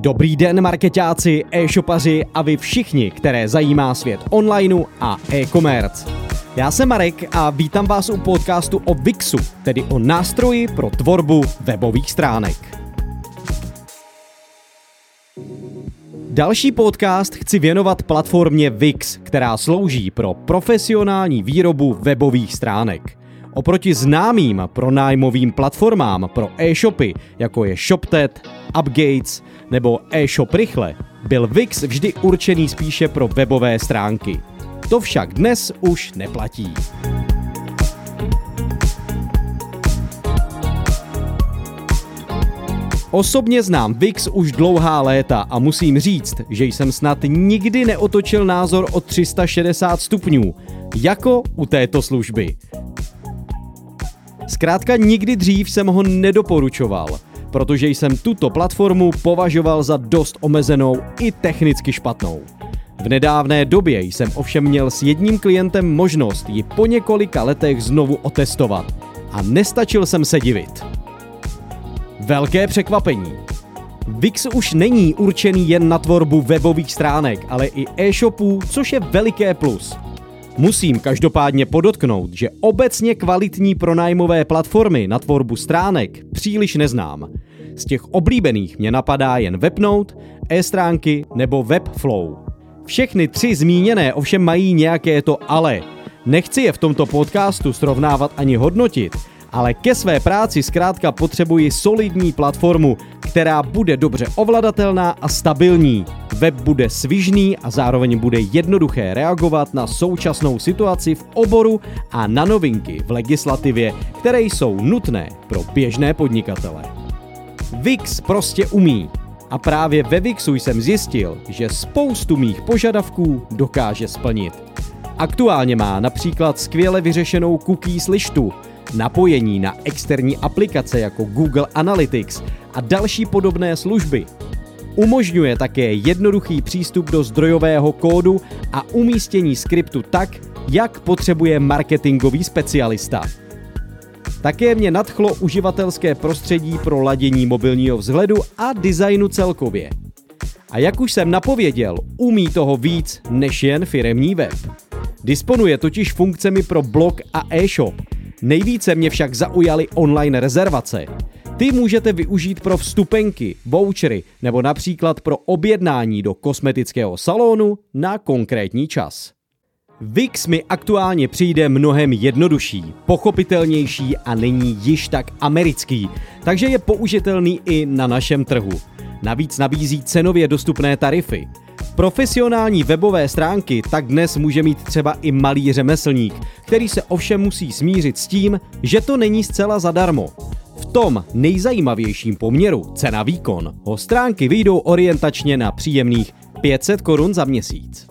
Dobrý den marketáci, e-shopaři a vy všichni, které zajímá svět onlineu a e-commerce. Já jsem Marek a vítám vás u podcastu o Wixu, tedy o nástroji pro tvorbu webových stránek. Další podcast chci věnovat platformě Wix, která slouží pro profesionální výrobu webových stránek. Oproti známým pronájmovým platformám pro e-shopy, jako je ShopTet, Upgates nebo e-shop Rychle, byl Wix vždy určený spíše pro webové stránky. To však dnes už neplatí. Osobně znám Wix už dlouhá léta a musím říct, že jsem snad nikdy neotočil názor o 360 stupňů, jako u této služby. Zkrátka nikdy dřív jsem ho nedoporučoval, protože jsem tuto platformu považoval za dost omezenou i technicky špatnou. V nedávné době jsem ovšem měl s jedním klientem možnost ji po několika letech znovu otestovat a nestačil jsem se divit. Velké překvapení. Wix už není určený jen na tvorbu webových stránek, ale i e-shopů, což je veliké plus – Musím každopádně podotknout, že obecně kvalitní pronájmové platformy na tvorbu stránek příliš neznám. Z těch oblíbených mě napadá jen Webnote, e-stránky nebo Webflow. Všechny tři zmíněné ovšem mají nějaké to ale. Nechci je v tomto podcastu srovnávat ani hodnotit, ale ke své práci zkrátka potřebuji solidní platformu, která bude dobře ovladatelná a stabilní. Web bude svižný a zároveň bude jednoduché reagovat na současnou situaci v oboru a na novinky v legislativě, které jsou nutné pro běžné podnikatele. Wix prostě umí. A právě ve Wixu jsem zjistil, že spoustu mých požadavků dokáže splnit. Aktuálně má například skvěle vyřešenou cookies lištu, napojení na externí aplikace jako Google Analytics a další podobné služby. Umožňuje také jednoduchý přístup do zdrojového kódu a umístění skriptu tak, jak potřebuje marketingový specialista. Také mě nadchlo uživatelské prostředí pro ladění mobilního vzhledu a designu celkově. A jak už jsem napověděl, umí toho víc než jen firemní web. Disponuje totiž funkcemi pro blog a e-shop – Nejvíce mě však zaujaly online rezervace. Ty můžete využít pro vstupenky, vouchery nebo například pro objednání do kosmetického salonu na konkrétní čas. Wix mi aktuálně přijde mnohem jednodušší, pochopitelnější a není již tak americký, takže je použitelný i na našem trhu. Navíc nabízí cenově dostupné tarify. Profesionální webové stránky tak dnes může mít třeba i malý řemeslník, který se ovšem musí smířit s tím, že to není zcela zadarmo. Tom nejzajímavějším poměru cena-výkon ho stránky vyjdou orientačně na příjemných 500 korun za měsíc.